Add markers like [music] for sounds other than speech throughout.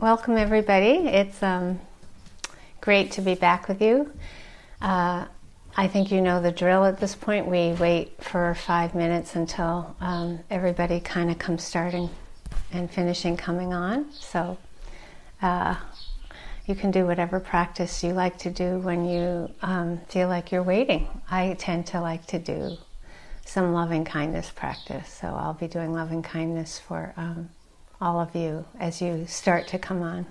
welcome everybody. It's um, great to be back with you. Uh, I think you know the drill at this point. We wait for five minutes until um, everybody kind of comes starting and finishing coming on. So uh, you can do whatever practice you like to do when you um, feel like you're waiting. I tend to like to do some loving kindness practice. So I'll be doing loving kindness for um, all of you as you start to come on.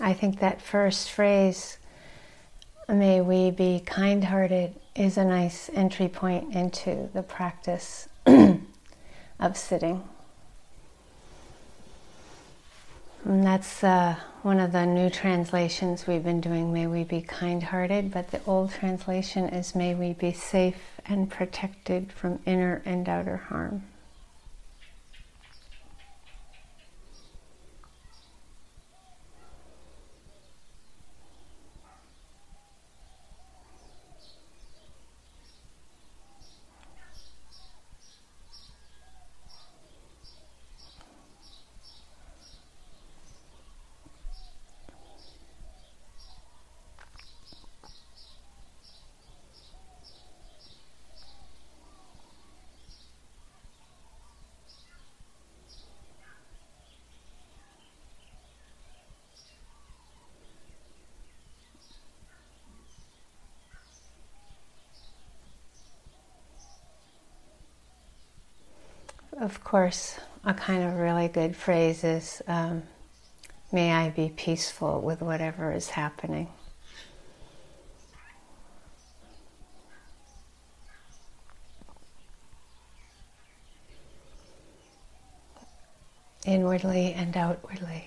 I think that first phrase, may we be kind hearted, is a nice entry point into the practice [clears throat] of sitting. And that's uh, one of the new translations we've been doing, may we be kind hearted, but the old translation is may we be safe and protected from inner and outer harm. Of course, a kind of really good phrase is um, May I be peaceful with whatever is happening. Inwardly and outwardly.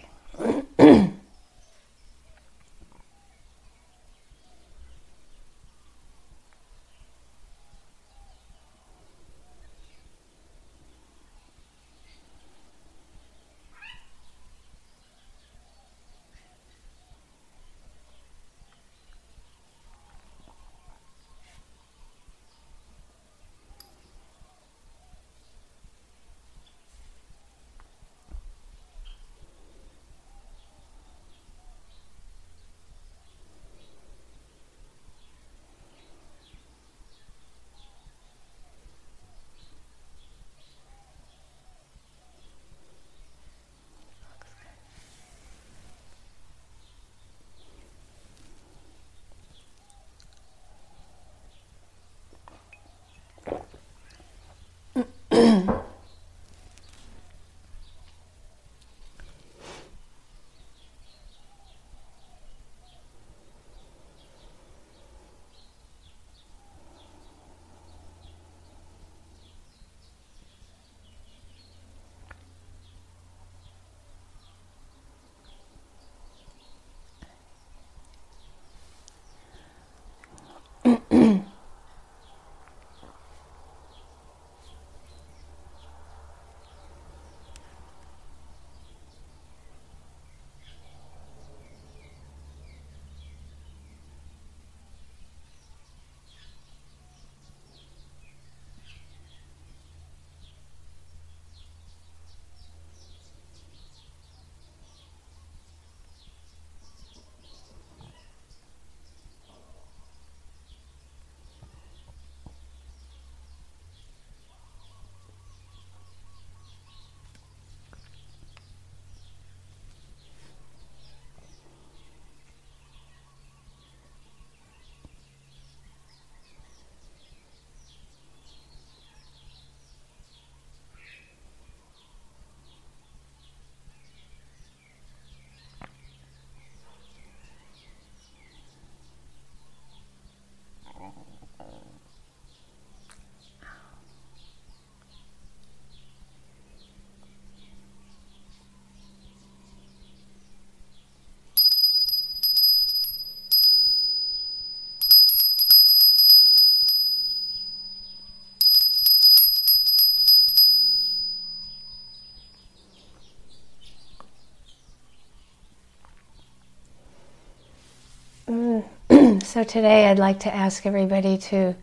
So today I'd like to ask everybody to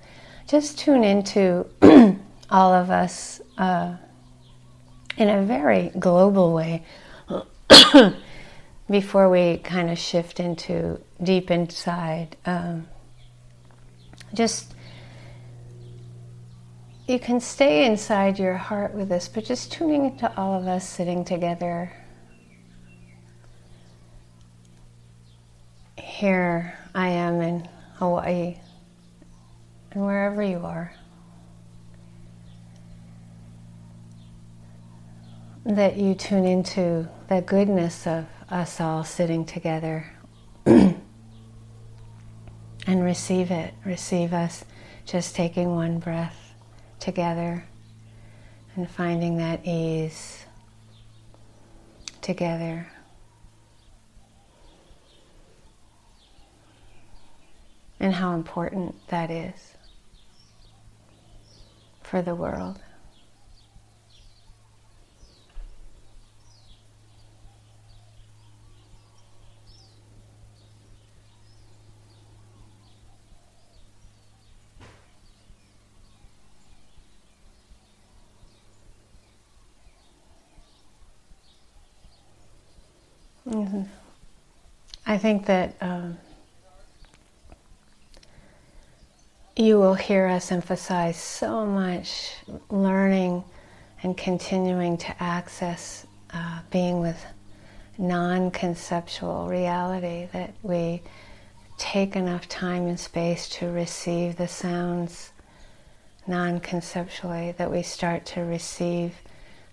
just tune into [clears throat] all of us uh, in a very global way [clears throat] before we kind of shift into deep inside. Um, just you can stay inside your heart with this, but just tuning into all of us sitting together. Here I am in Hawaii, and wherever you are. That you tune into the goodness of us all sitting together [clears throat] and receive it. Receive us just taking one breath together and finding that ease together. And how important that is for the world. Mm-hmm. I think that um, you will hear us emphasize so much learning and continuing to access uh, being with non conceptual reality, that we take enough time and space to receive the sounds non conceptually, that we start to receive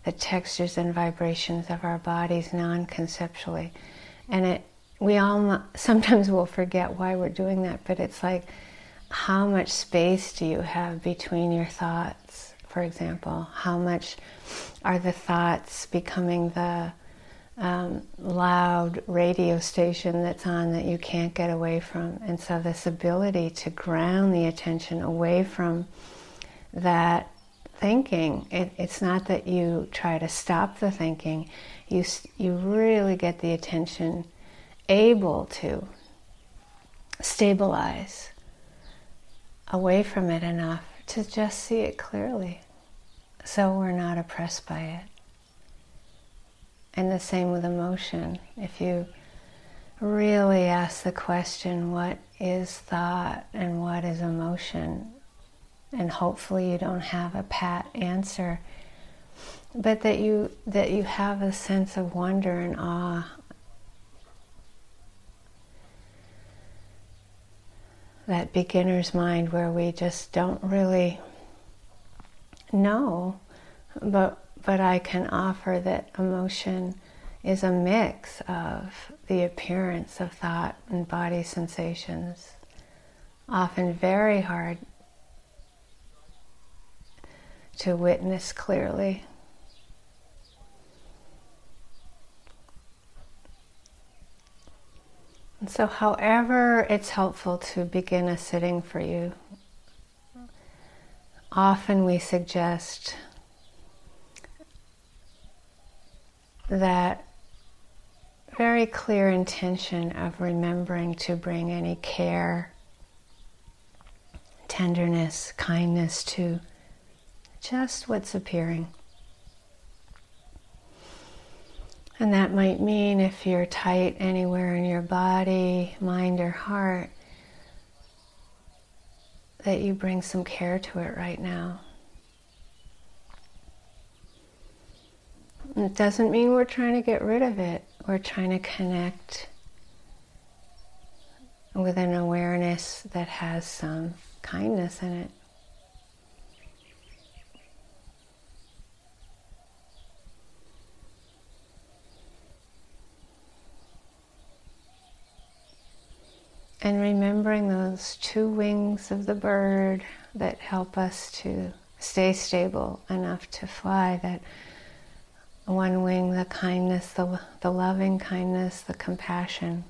the textures and vibrations of our bodies non-conceptually. And it we all sometimes will forget why we're doing that but it's like how much space do you have between your thoughts for example how much are the thoughts becoming the um, loud radio station that's on that you can't get away from and so this ability to ground the attention away from that thinking. It, it's not that you try to stop the thinking. You you really get the attention able to stabilize away from it enough to just see it clearly, so we're not oppressed by it. And the same with emotion. If you really ask the question, what is thought and what is emotion? and hopefully you don't have a pat answer but that you that you have a sense of wonder and awe that beginner's mind where we just don't really know but but I can offer that emotion is a mix of the appearance of thought and body sensations often very hard to witness clearly. So, however, it's helpful to begin a sitting for you, often we suggest that very clear intention of remembering to bring any care, tenderness, kindness to just what's appearing. And that might mean if you're tight anywhere in your body, mind, or heart, that you bring some care to it right now. It doesn't mean we're trying to get rid of it, we're trying to connect with an awareness that has some kindness in it. And remembering those two wings of the bird that help us to stay stable enough to fly, that one wing, the kindness, the, the loving kindness, the compassion,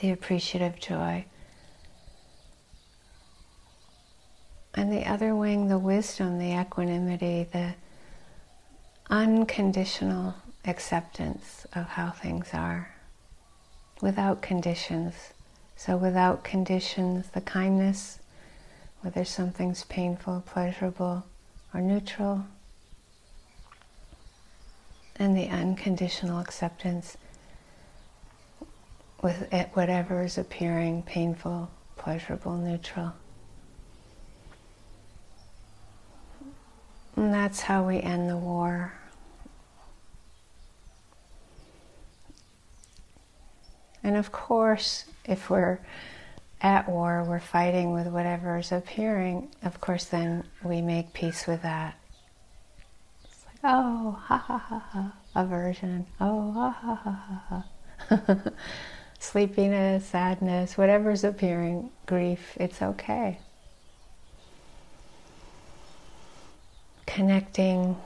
the appreciative joy. And the other wing, the wisdom, the equanimity, the unconditional acceptance of how things are without conditions, So without conditions, the kindness, whether something's painful, pleasurable, or neutral, and the unconditional acceptance with whatever is appearing painful, pleasurable, neutral. And that's how we end the war. And of course, if we're at war, we're fighting with whatever is appearing, of course, then we make peace with that. It's like, oh, ha ha ha ha, aversion, oh, ha ha ha ha ha. [laughs] Sleepiness, sadness, whatever's appearing, grief, it's okay. Connecting,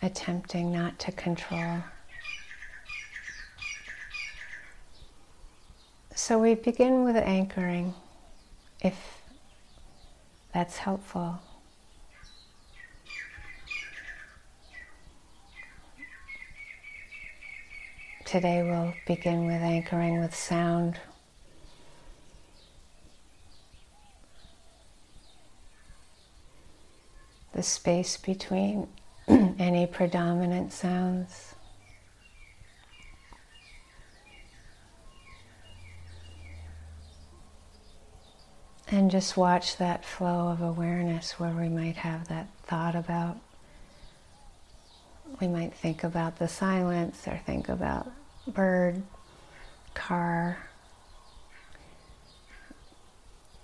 attempting not to control. So we begin with anchoring, if that's helpful. Today we'll begin with anchoring with sound. The space between [clears throat] any predominant sounds. And just watch that flow of awareness where we might have that thought about, we might think about the silence or think about bird, car.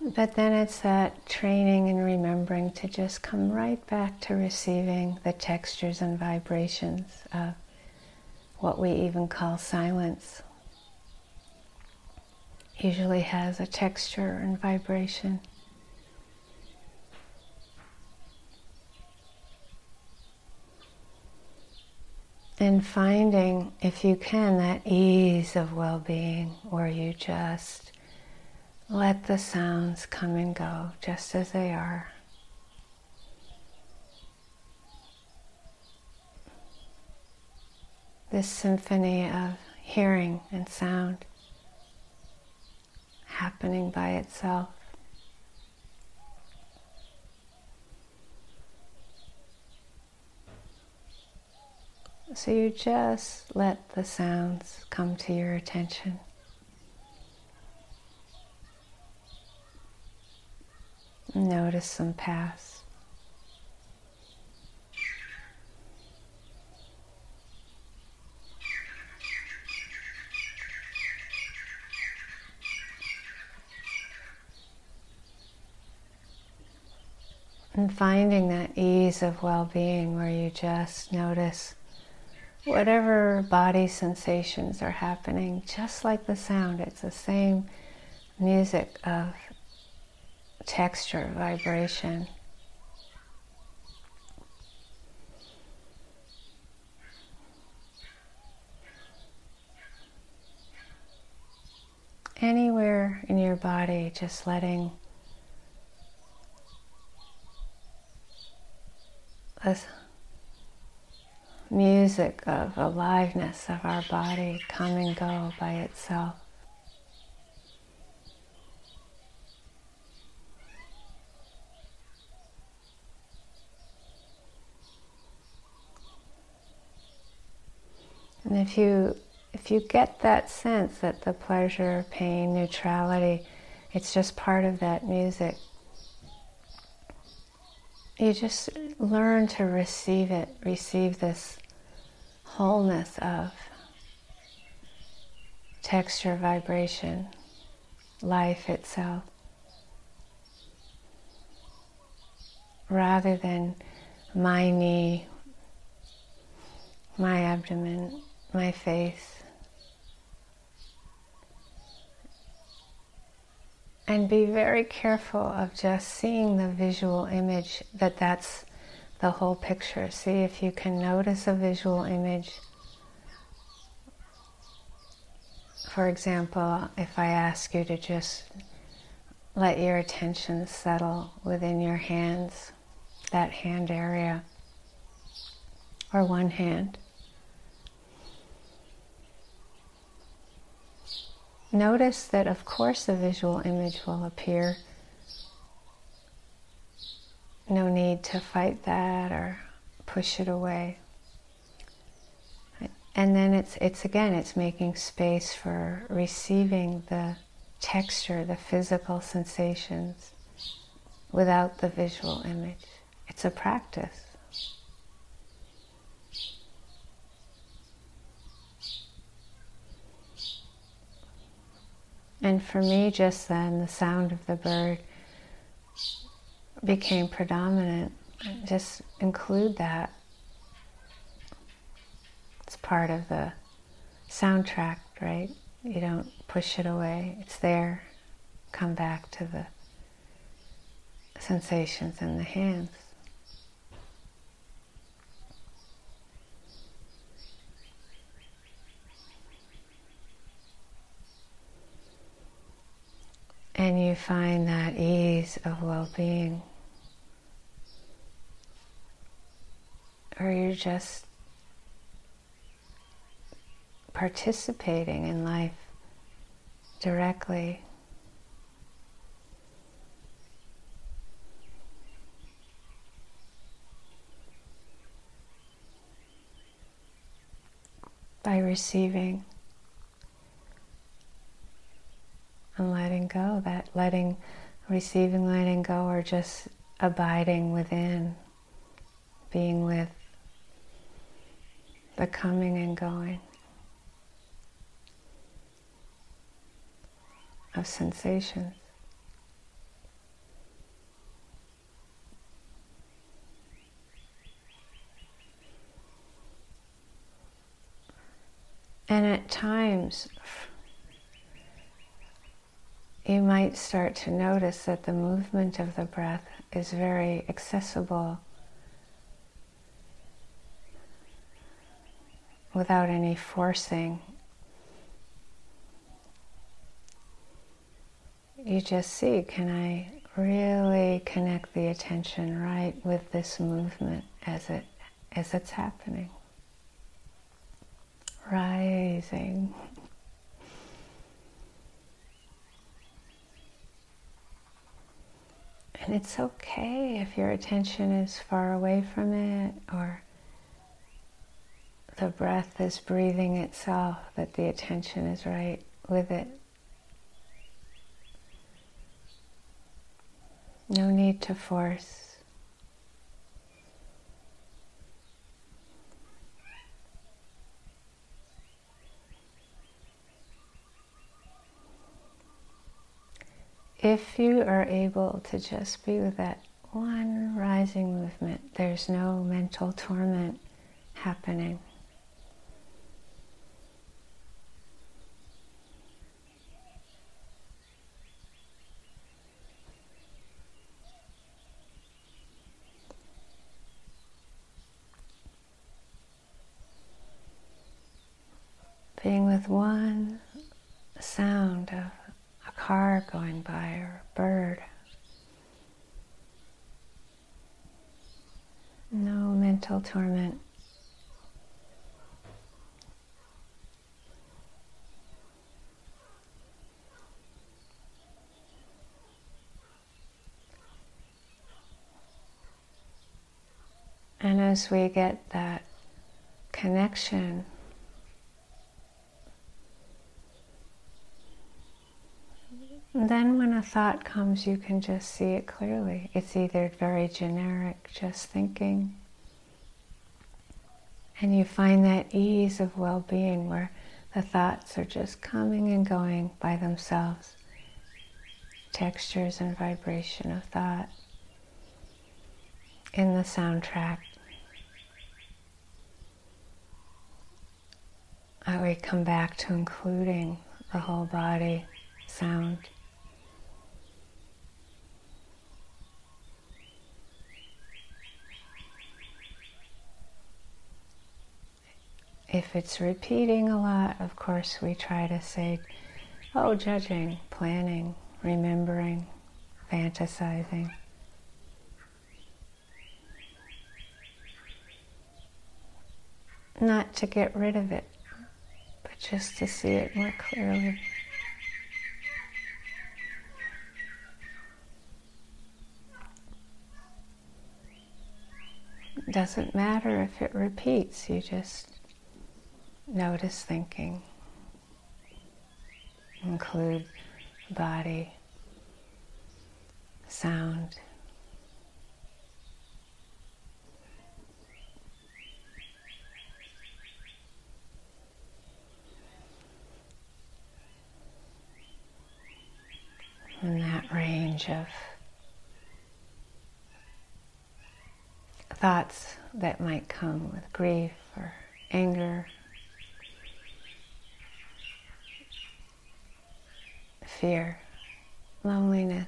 But then it's that training and remembering to just come right back to receiving the textures and vibrations of what we even call silence usually has a texture and vibration. And finding, if you can, that ease of well being where you just let the sounds come and go just as they are. This symphony of hearing and sound happening by itself. So you just let the sounds come to your attention. Notice them pass. And finding that ease of well being where you just notice whatever body sensations are happening, just like the sound. It's the same music of texture, vibration. Anywhere in your body, just letting this music of aliveness of our body come and go by itself. And if you if you get that sense that the pleasure, pain, neutrality, it's just part of that music, you just learn to receive it, receive this wholeness of texture, vibration, life itself, rather than my knee, my abdomen, my face. And be very careful of just seeing the visual image that that's the whole picture. See if you can notice a visual image. For example, if I ask you to just let your attention settle within your hands, that hand area, or one hand. Notice that, of course, a visual image will appear. No need to fight that or push it away. And then it's, it's again, it's making space for receiving the texture, the physical sensations without the visual image. It's a practice. And for me, just then, the sound of the bird became predominant. Just include that. It's part of the soundtrack, right? You don't push it away, it's there. Come back to the sensations in the hands. And you find that ease of well being. Or you're just participating in life directly. By receiving. And letting go, that letting, receiving, letting go, or just abiding within, being with the coming and going of sensations. And at times, you might start to notice that the movement of the breath is very accessible without any forcing. You just see can I really connect the attention right with this movement as it as it's happening rising And it's okay if your attention is far away from it or the breath is breathing itself, that the attention is right with it. No need to force. If you are able to just be with that one rising movement, there's no mental torment happening. Being with one sound of car going by or a bird. No mental torment. And as we get that connection then when a thought comes, you can just see it clearly. It's either very generic, just thinking, and you find that ease of well being where the thoughts are just coming and going by themselves. Textures and vibration of thought in the soundtrack. I we come back to including the whole body sound. If it's repeating a lot, of course, we try to say, oh, judging, planning, remembering, fantasizing. Not to get rid of it, but just to see it more clearly. It doesn't matter if it repeats, you just notice thinking. Include body, sound. And that range of thoughts that might come with grief or anger, fear, loneliness,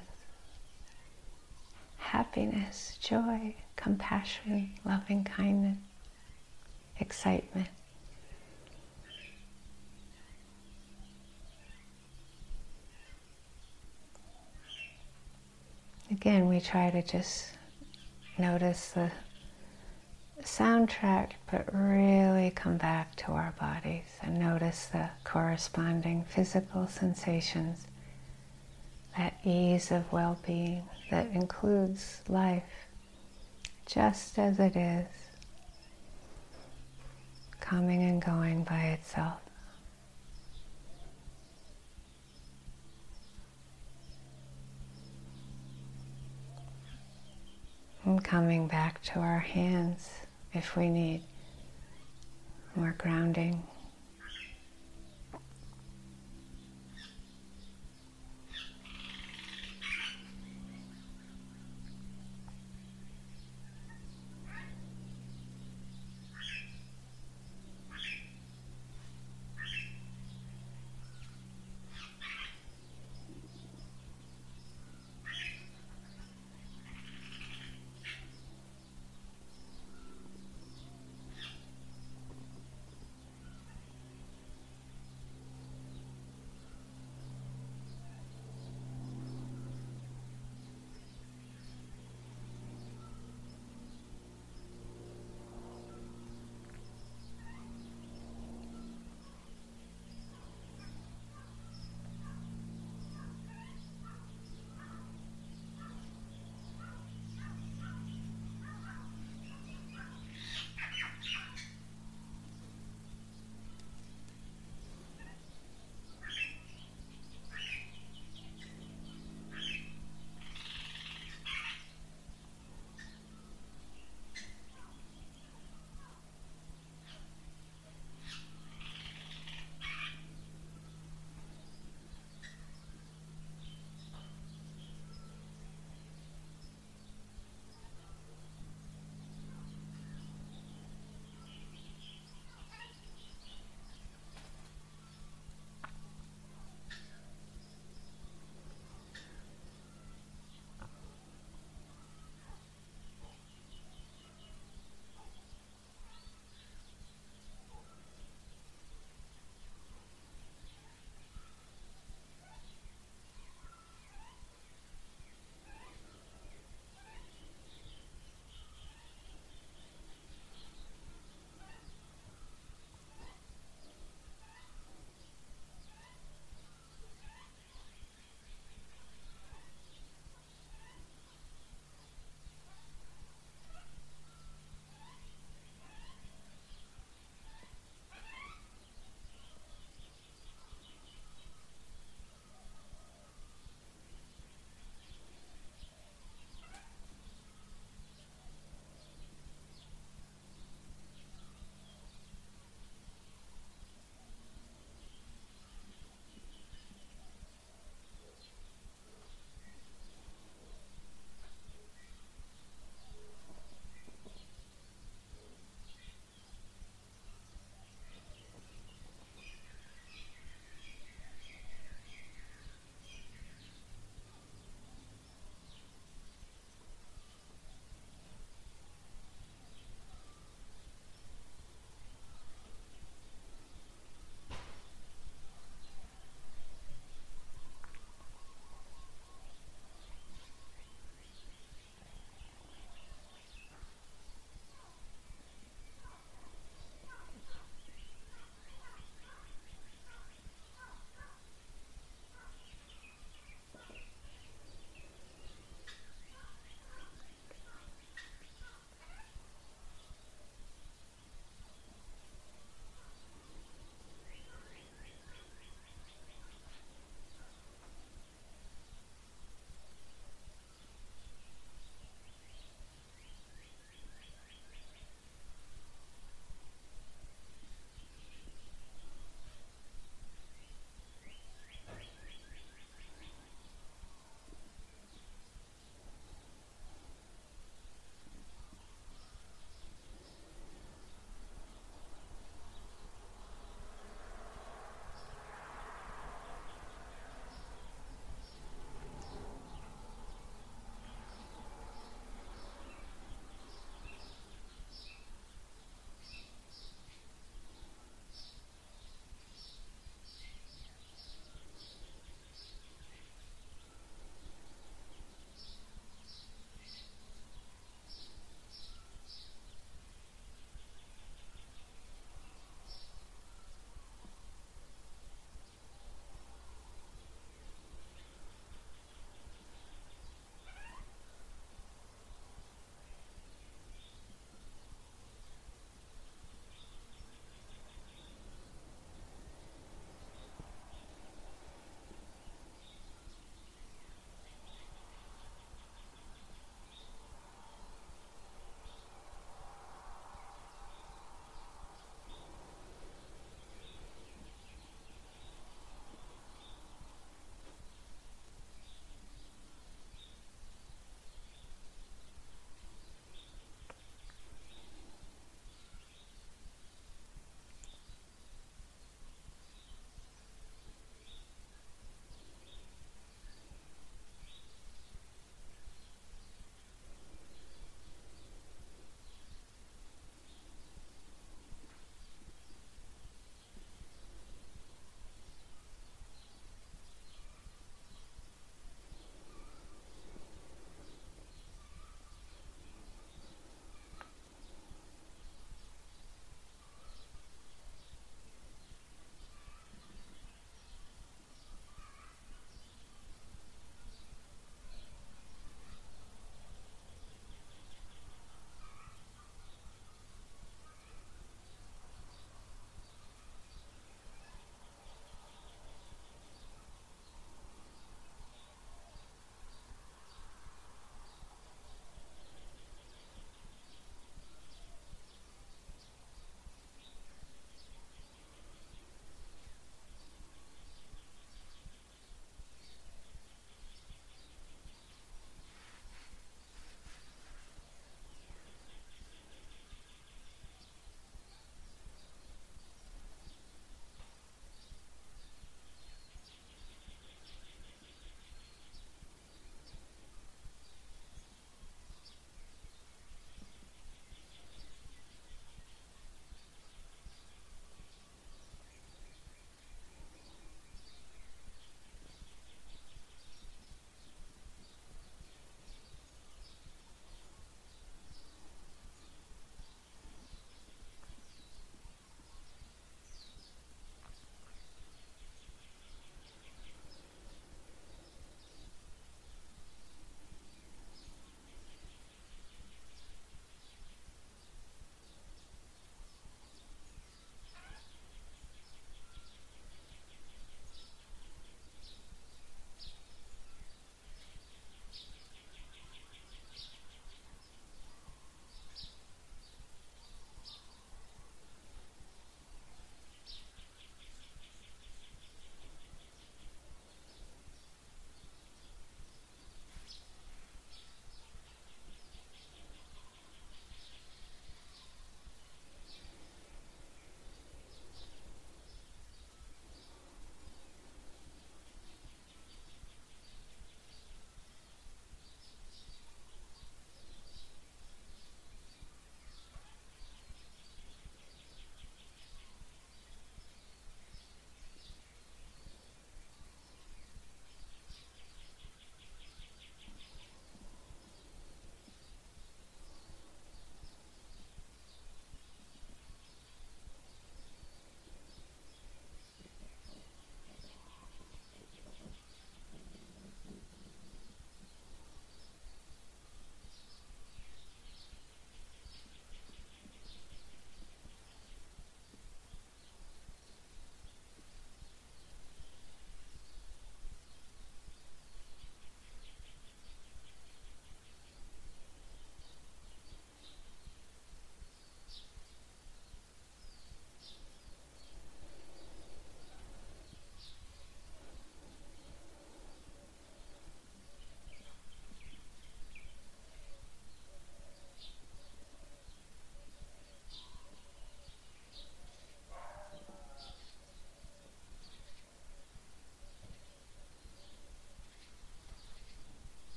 happiness, joy, compassion, loving kindness, excitement. Again, we try to just notice the soundtrack, but really come back to our bodies and notice the corresponding physical sensations, that ease of well being that includes life just as it is, coming and going by itself. And coming back to our hands if we need more grounding.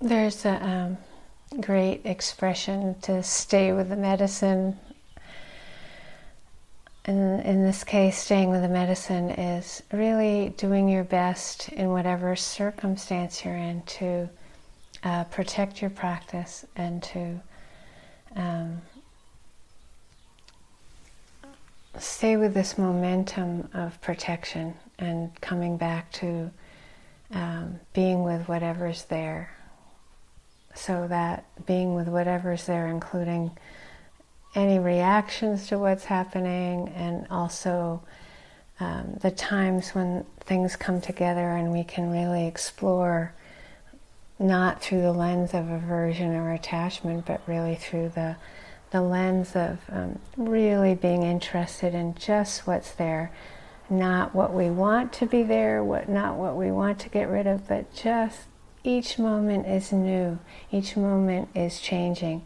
There's a um, great expression to stay with the medicine. And in this case, staying with the medicine is really doing your best in whatever circumstance you're in to uh, protect your practice and to um, stay with this momentum of protection and coming back to um, being with whatever's there. So that being with whatever's there, including any reactions to what's happening, and also um, the times when things come together and we can really explore not through the lens of aversion or attachment, but really through the the lens of um, really being interested in just what's there, not what we want to be there, what not what we want to get rid of, but just each moment is new, each moment is changing,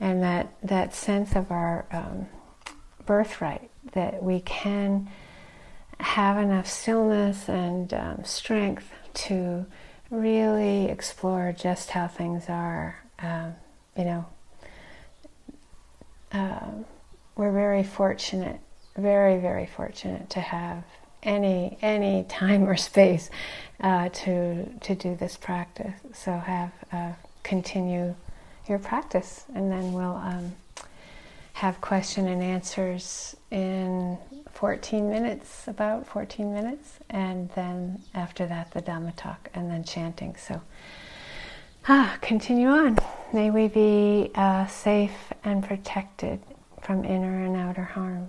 and that that sense of our um, birthright that we can have enough stillness and um, strength to really explore just how things are. Um, you know, uh, we're very fortunate, very very fortunate to have any any time or space uh, to to do this practice. So have uh, continue your practice, and then we'll um, have question and answers in 14 minutes, about 14 minutes, and then after that the Dhamma talk, and then chanting. So. Ah, continue on. May we be uh, safe and protected from inner and outer harm.